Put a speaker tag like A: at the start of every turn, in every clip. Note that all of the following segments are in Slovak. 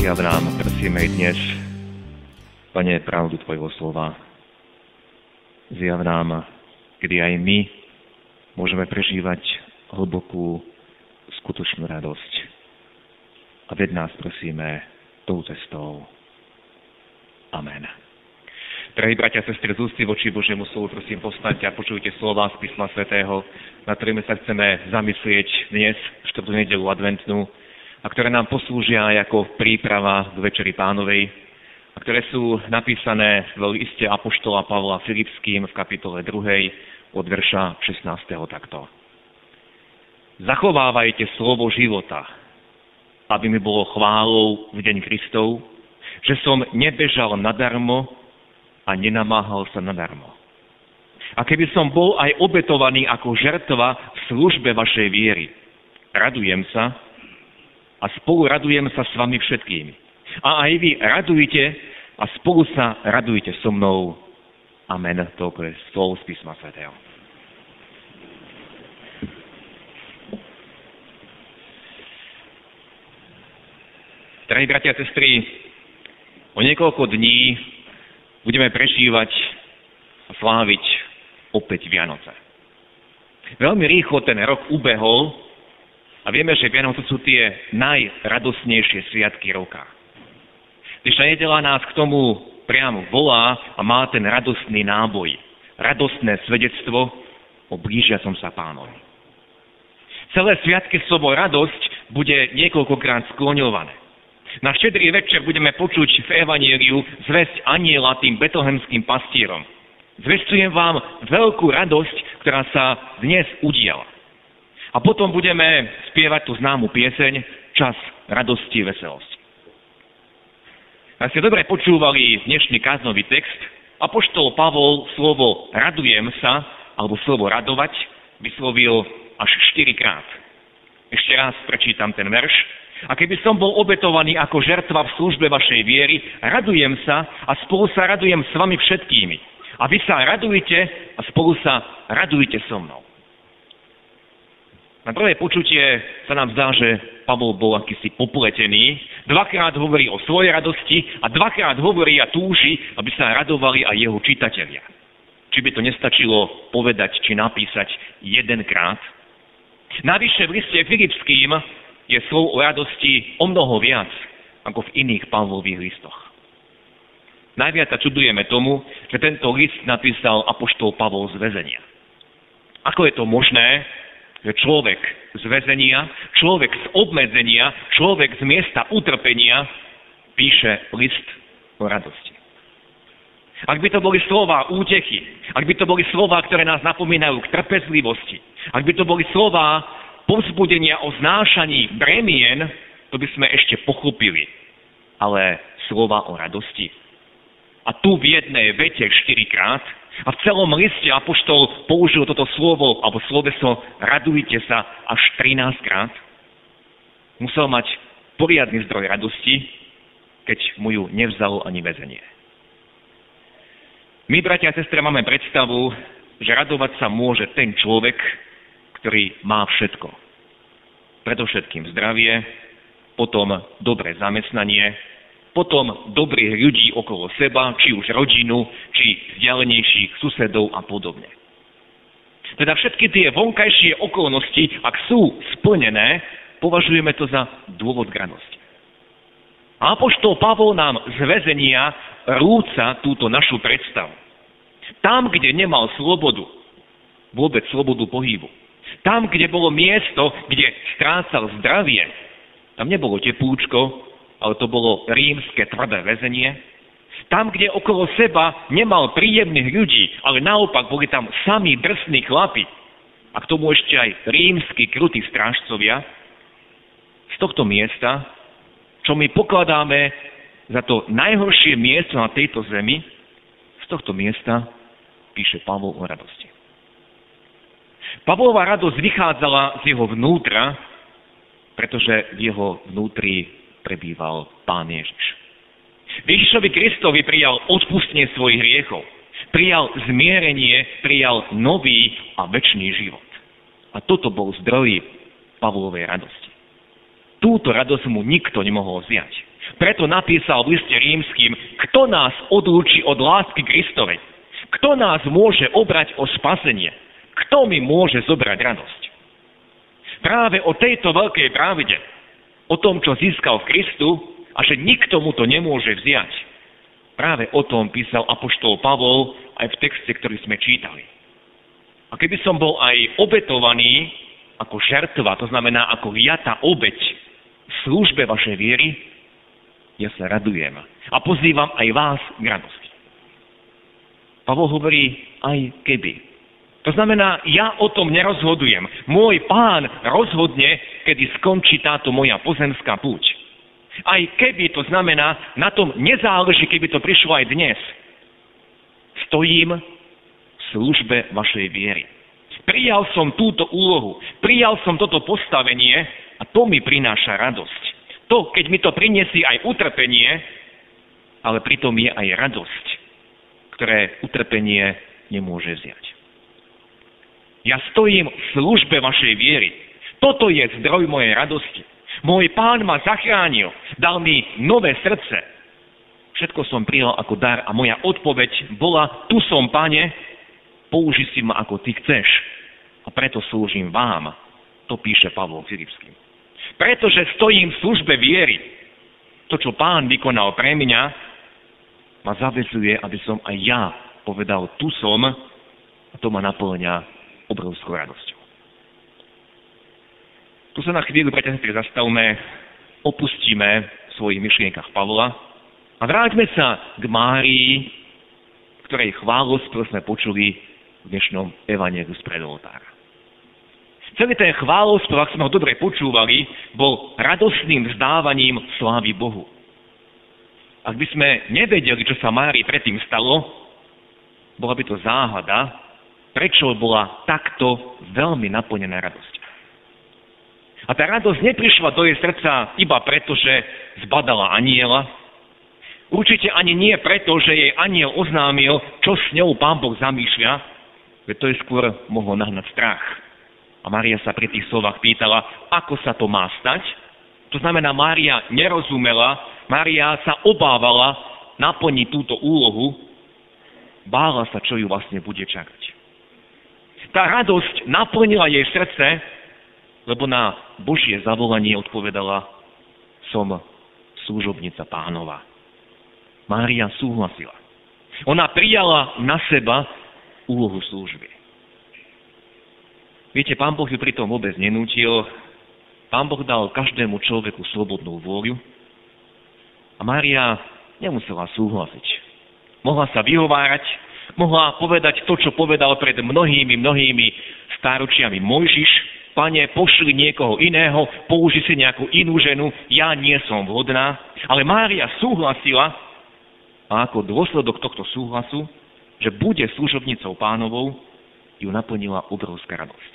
A: Zjav nám, prosíme dnes, Pane, pravdu Tvojho slova. Zjav nám, kedy aj my môžeme prežívať hlbokú, skutočnú radosť. A ved nás, prosíme, tou cestou. Amen. Drahí bratia a sestry, z voči Božiemu slovu, prosím, postaňte a počujte slova z písma svätého, na ktorými sa chceme zamyslieť dnes, v štvrtú nedelu adventnú, a ktoré nám poslúžia ako príprava k Večeri pánovej a ktoré sú napísané v liste Apoštola Pavla Filipským v kapitole 2. od verša 16. takto. Zachovávajte slovo života, aby mi bolo chválou v deň Kristov, že som nebežal nadarmo a nenamáhal sa nadarmo. A keby som bol aj obetovaný ako žertva v službe vašej viery, radujem sa, a spolu radujem sa s vami všetkými. A aj vy radujte a spolu sa radujte so mnou. Amen. Toľko je slov z písma svätého. Drahí bratia a sestry, o niekoľko dní budeme prežívať a sláviť opäť Vianoce. Veľmi rýchlo ten rok ubehol a vieme, že Vianoce sú tie najradosnejšie sviatky roka. Dnešná nedela nás k tomu priamo volá a má ten radostný náboj, radostné svedectvo o blížiacom sa pánovi. Celé sviatky slovo radosť bude niekoľkokrát skloňované. Na štedrý večer budeme počuť v Evanieliu zväzť aniela tým betlehemským pastierom. Zvestujem vám veľkú radosť, ktorá sa dnes udiala. A potom budeme spievať tú známu pieseň Čas radosti, veselosti. Ak ste dobre počúvali dnešný káznový text, Apoštol Pavol slovo radujem sa, alebo slovo radovať, vyslovil až štyrikrát. Ešte raz prečítam ten verš. A keby som bol obetovaný ako žertva v službe vašej viery, radujem sa a spolu sa radujem s vami všetkými. A vy sa radujte a spolu sa radujte so mnou. Na prvé počutie sa nám zdá, že Pavol bol akýsi popletený. Dvakrát hovorí o svojej radosti a dvakrát hovorí a túži, aby sa radovali aj jeho čitatelia. Či by to nestačilo povedať či napísať jedenkrát? Navyše v liste Filipským je slov o radosti o mnoho viac ako v iných Pavlových listoch. Najviac sa čudujeme tomu, že tento list napísal apoštol Pavol z väzenia. Ako je to možné, človek z väzenia, človek z obmedzenia, človek z miesta utrpenia píše list o radosti. Ak by to boli slova útechy, ak by to boli slova, ktoré nás napomínajú k trpezlivosti, ak by to boli slova povzbudenia o znášaní bremien, to by sme ešte pochopili. Ale slova o radosti. A tu v jednej vete štyrikrát a v celom liste Apoštol použil toto slovo, alebo sloveso radujte sa až 13 krát. Musel mať poriadny zdroj radosti, keď mu ju nevzalo ani väzenie. My, bratia a sestre, máme predstavu, že radovať sa môže ten človek, ktorý má všetko. Predovšetkým zdravie, potom dobré zamestnanie, potom dobrých ľudí okolo seba, či už rodinu, či vzdialenejších susedov a podobne. Teda všetky tie vonkajšie okolnosti, ak sú splnené, považujeme to za dôvod k radosti. A apoštol Pavol nám z väzenia rúca túto našu predstavu. Tam, kde nemal slobodu, vôbec slobodu pohybu, tam, kde bolo miesto, kde strácal zdravie, tam nebolo teplúčko, ale to bolo rímske tvrdé väzenie. Tam, kde okolo seba nemal príjemných ľudí, ale naopak boli tam sami drsní chlapi a k tomu ešte aj rímsky krutí strážcovia, z tohto miesta, čo my pokladáme za to najhoršie miesto na tejto zemi, z tohto miesta píše Pavol o radosti. Pavlova radosť vychádzala z jeho vnútra, pretože v jeho vnútri prebýval Pán Ježiš. Ježišovi Kristovi prijal odpustenie svojich hriechov. Prijal zmierenie, prijal nový a väčší život. A toto bol zdroj Pavlovej radosti. Túto radosť mu nikto nemohol vziať. Preto napísal v liste rímským, kto nás odlúči od lásky Kristovej? Kto nás môže obrať o spasenie? Kto mi môže zobrať radosť? Práve o tejto veľkej pravde, o tom, čo získal Kristu a že nikto mu to nemôže vziať. Práve o tom písal apoštol Pavol aj v texte, ktorý sme čítali. A keby som bol aj obetovaný ako žertva, to znamená ako jata obeď v službe vašej viery, ja sa radujem a pozývam aj vás k radosti. Pavol hovorí aj keby. To znamená, ja o tom nerozhodujem. Môj pán rozhodne, kedy skončí táto moja pozemská púť. Aj keby to znamená, na tom nezáleží, keby to prišlo aj dnes. Stojím v službe vašej viery. Prijal som túto úlohu, prijal som toto postavenie a to mi prináša radosť. To, keď mi to priniesie aj utrpenie, ale pritom je aj radosť, ktoré utrpenie nemôže vziať. Ja stojím v službe vašej viery. Toto je zdroj mojej radosti. Môj pán ma zachránil, dal mi nové srdce. Všetko som prijal ako dar a moja odpoveď bola, tu som, pane, použi si ma ako ty chceš. A preto slúžim vám. To píše Pavol Filipským. Pretože stojím v službe viery. To, čo pán vykonal pre mňa, ma zavezuje, aby som aj ja povedal, tu som, a to ma naplňa obrovskou radosťou. Tu sa na chvíľu, sestry, zastavme, opustíme v svojich myšlienkach Pavla a vráťme sa k Márii, ktorej chválospev sme počuli v dnešnom evaneliu z predoltára. Celý ten chválospev, ak sme ho dobre počúvali, bol radosným vzdávaním slávy Bohu. Ak by sme nevedeli, čo sa Márii predtým stalo, bola by to záhada, prečo bola takto veľmi naplnená radosť. A tá radosť neprišla do jej srdca iba preto, že zbadala aniela. Určite ani nie preto, že jej aniel oznámil, čo s ňou pán Boh zamýšľa, veď to je skôr mohlo nahnať strach. A Mária sa pri tých slovách pýtala, ako sa to má stať. To znamená, Mária nerozumela, Mária sa obávala naplniť túto úlohu, bála sa, čo ju vlastne bude čakať. Tá radosť naplnila jej srdce, lebo na Božie zavolanie odpovedala som služobnica pánova. Mária súhlasila. Ona prijala na seba úlohu služby. Viete, pán Boh ju pritom vôbec nenútil. Pán Boh dal každému človeku slobodnú vôľu a Mária nemusela súhlasiť. Mohla sa vyhovárať, mohla povedať to, čo povedal pred mnohými, mnohými stáročiami Mojžiš, pane, pošli niekoho iného, použi si nejakú inú ženu, ja nie som vhodná. Ale Mária súhlasila a ako dôsledok tohto súhlasu, že bude služobnicou pánovou, ju naplnila obrovská radosť.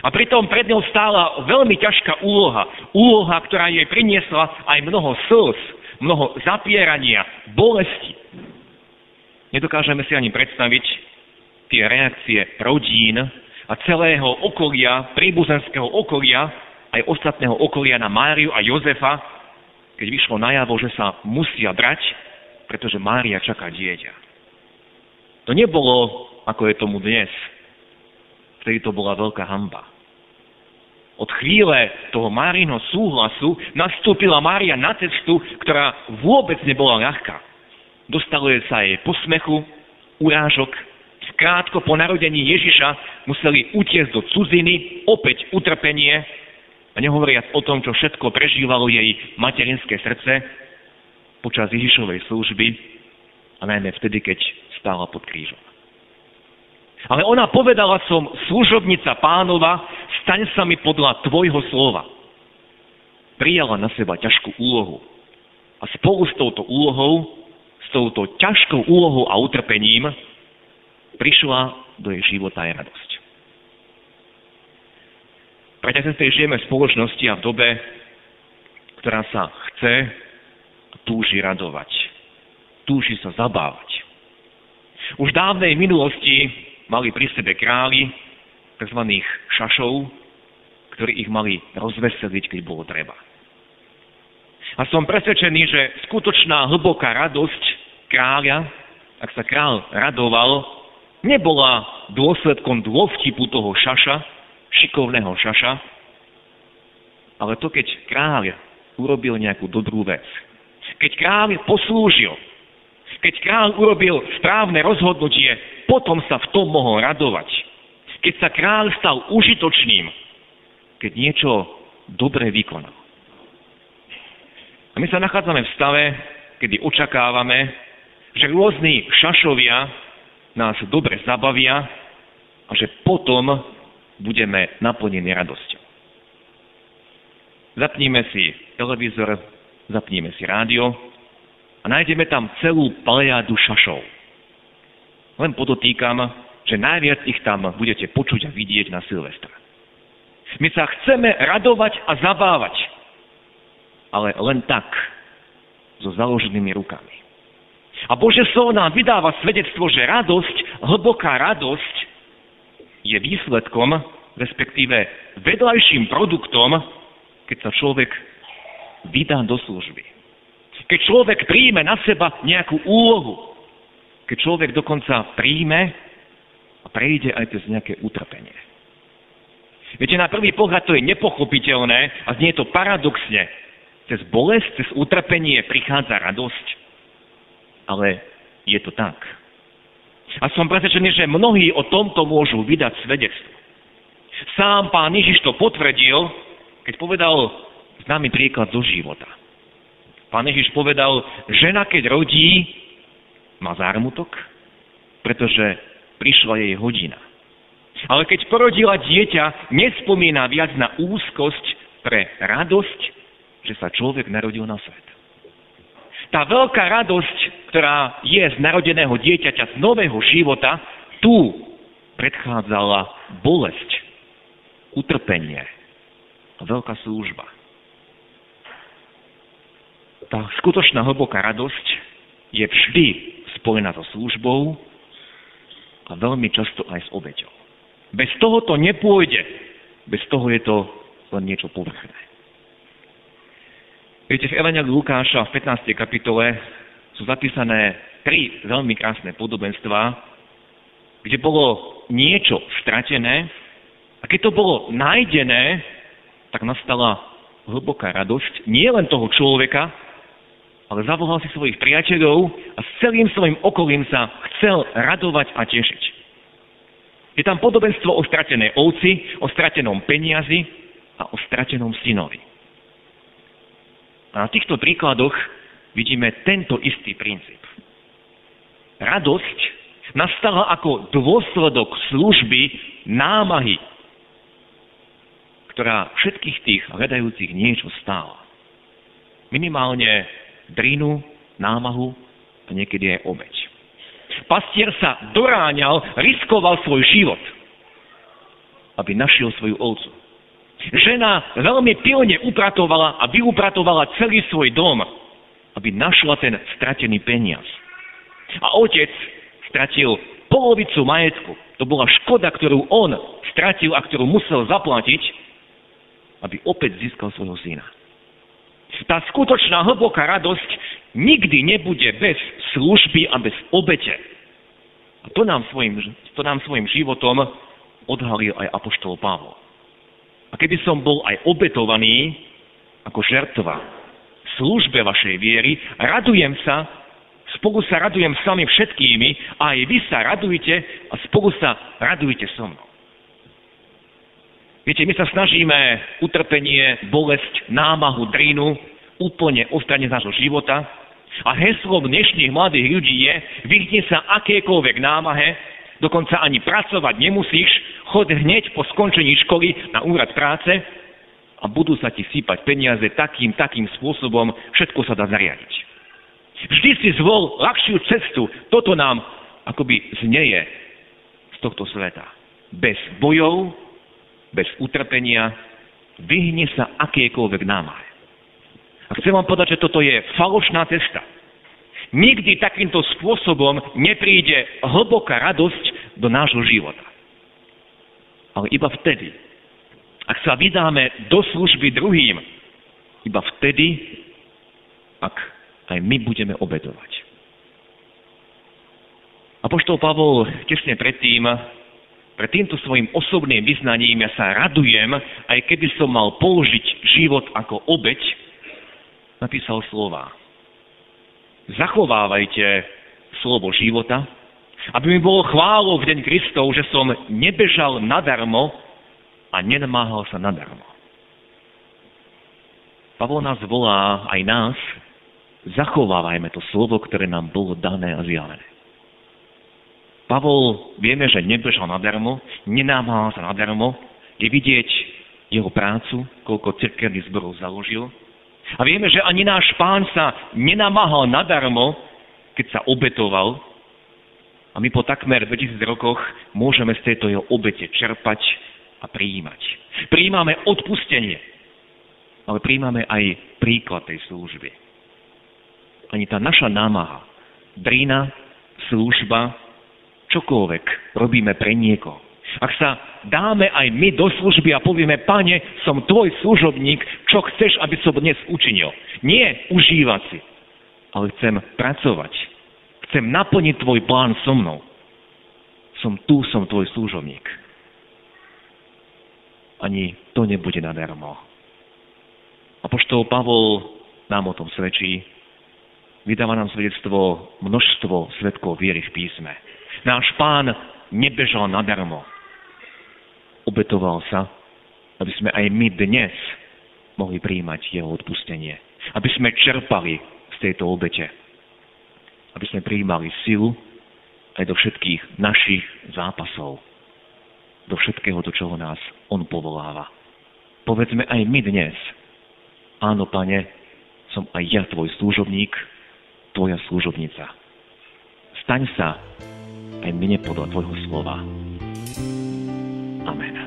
A: A pritom pred ňou stála veľmi ťažká úloha. Úloha, ktorá jej priniesla aj mnoho slz, mnoho zapierania, bolesti. Nedokážeme si ani predstaviť tie reakcie rodín a celého okolia, príbuzenského okolia, aj ostatného okolia na Máriu a Jozefa, keď vyšlo najavo, že sa musia brať, pretože Mária čaká dieťa. To nebolo, ako je tomu dnes. Vtedy to bola veľká hamba. Od chvíle toho Márino súhlasu nastúpila Mária na cestu, ktorá vôbec nebola ľahká. Dostalo sa jej posmechu, urážok. Krátko po narodení Ježiša museli utiesť do cudziny, opäť utrpenie, a nehovoriac o tom, čo všetko prežívalo jej materinské srdce počas Ježišovej služby, a najmä vtedy, keď stála pod krížom. Ale ona povedala som, služobnica pánova, staň sa mi podľa tvojho slova. Prijala na seba ťažkú úlohu a spolu s touto úlohou, touto ťažkou úlohou a utrpením prišla do jej života aj radosť. Preto sa žijeme v spoločnosti a v dobe, ktorá sa chce a túži radovať. Túži sa zabávať. Už v dávnej minulosti mali pri sebe králi, tzv. šašov, ktorí ich mali rozveseliť, keď bolo treba. A som presvedčený, že skutočná hlboká radosť kráľa, ak sa král radoval, nebola dôsledkom dôvtipu toho šaša, šikovného šaša, ale to, keď kráľ urobil nejakú dobrú vec. Keď kráľ poslúžil, keď kráľ urobil správne rozhodnutie, potom sa v tom mohol radovať. Keď sa kráľ stal užitočným, keď niečo dobre vykonal. A my sa nachádzame v stave, kedy očakávame, že rôzni šašovia nás dobre zabavia a že potom budeme naplnení radosťou. Zapníme si televízor, zapníme si rádio a nájdeme tam celú plejadu šašov. Len podotýkam, že najviac ich tam budete počuť a vidieť na Silvestra. My sa chceme radovať a zabávať, ale len tak, so založenými rukami. A Bože slovo nám vydáva svedectvo, že radosť, hlboká radosť je výsledkom, respektíve vedľajším produktom, keď sa človek vydá do služby. Keď človek príjme na seba nejakú úlohu. Keď človek dokonca príjme a prejde aj cez nejaké utrpenie. Viete, na prvý pohľad to je nepochopiteľné a znie to paradoxne. Cez bolesť, cez utrpenie prichádza radosť. Ale je to tak. A som presvedčený, že mnohí o tomto môžu vydať svedectvo. Sám pán Ježiš to potvrdil, keď povedal známy príklad zo života. Pán Ježiš povedal, žena keď rodí, má zármutok, pretože prišla jej hodina. Ale keď porodila dieťa, nespomína viac na úzkosť pre radosť, že sa človek narodil na svet. Tá veľká radosť, ktorá je z narodeného dieťaťa, z nového života, tu predchádzala bolesť, utrpenie veľká služba. Tá skutočná hlboká radosť je vždy spojená so službou a veľmi často aj s obeťou. Bez toho to nepôjde. Bez toho je to len niečo povrchné. Viete, v Evangeliu Lukáša v 15. kapitole sú zapísané tri veľmi krásne podobenstvá, kde bolo niečo stratené a keď to bolo nájdené, tak nastala hlboká radosť nie len toho človeka, ale zavolal si svojich priateľov a s celým svojim okolím sa chcel radovať a tešiť. Je tam podobenstvo o stratenej ovci, o stratenom peniazi a o stratenom synovi. A na týchto príkladoch vidíme tento istý princíp. Radosť nastala ako dôsledok služby námahy, ktorá všetkých tých hľadajúcich niečo stála. Minimálne drinu, námahu a niekedy aj obeď. Pastier sa doráňal, riskoval svoj život, aby našiel svoju ovcu. Žena veľmi pilne upratovala a vyupratovala celý svoj dom, aby našla ten stratený peniaz. A otec stratil polovicu majetku. To bola škoda, ktorú on stratil a ktorú musel zaplatiť, aby opäť získal svojho syna. Tá skutočná hlboká radosť nikdy nebude bez služby a bez obete. A to nám svojim, to nám svojim životom odhalil aj Apoštol Pavol. A keby som bol aj obetovaný ako žertva službe vašej viery, radujem sa, spolu sa radujem s vami všetkými a aj vy sa radujte a spolu sa radujte so mnou. Viete, my sa snažíme utrpenie, bolesť, námahu, drínu úplne ostane z nášho života, a heslom dnešných mladých ľudí je, vyhni sa akékoľvek námahe, dokonca ani pracovať nemusíš, chod hneď po skončení školy na úrad práce a budú sa ti sypať peniaze takým, takým spôsobom, všetko sa dá zariadiť. Vždy si zvol ľahšiu cestu. Toto nám akoby znieje z tohto sveta. Bez bojov, bez utrpenia, vyhne sa akékoľvek námahe. A chcem vám povedať, že toto je falošná cesta. Nikdy takýmto spôsobom nepríde hlboká radosť do nášho života. Ale iba vtedy, ak sa vydáme do služby druhým, iba vtedy, ak aj my budeme obedovať. Apoštol Pavol tesne predtým, pred týmto svojim osobným vyznaním ja sa radujem, aj keby som mal položiť život ako obeď, napísal slova. Zachovávajte slovo života, aby mi bolo chválou v deň Kristov, že som nebežal nadarmo a nenamáhal sa nadarmo. Pavol nás volá aj nás, zachovávajme to slovo, ktoré nám bolo dané a zjavené. Pavol, vieme, že nebežal nadarmo, nenámal sa nadarmo, je vidieť jeho prácu, koľko cirkevných zborov založil. A vieme, že ani náš pán sa nenamáhal nadarmo, keď sa obetoval. A my po takmer 2000 rokoch môžeme z tejto jeho obete čerpať a prijímať. Prijímame odpustenie, ale prijímame aj príklad tej služby. Ani tá naša námaha, drina, služba, čokoľvek robíme pre niekoho. Ak sa dáme aj my do služby a povieme, pane, som tvoj služobník, čo chceš, aby som dnes učinil. Nie užívať si, ale chcem pracovať. Chcem naplniť tvoj plán so mnou. Som tu, som tvoj služobník. Ani to nebude nadarmo. poštol Pavol nám o tom svedčí. Vydáva nám svedectvo množstvo svetkov viery v písme. Náš pán nebežal nadarmo. Obetoval sa, aby sme aj my dnes mohli príjmať jeho odpustenie. Aby sme čerpali z tejto obete. Aby sme prijímali silu aj do všetkých našich zápasov. Do všetkého, do čoho nás on povoláva. Povedzme aj my dnes, áno, pane, som aj ja tvoj služobník, tvoja služobnica. Staň sa aj mne podľa Tvojho slova. Amen.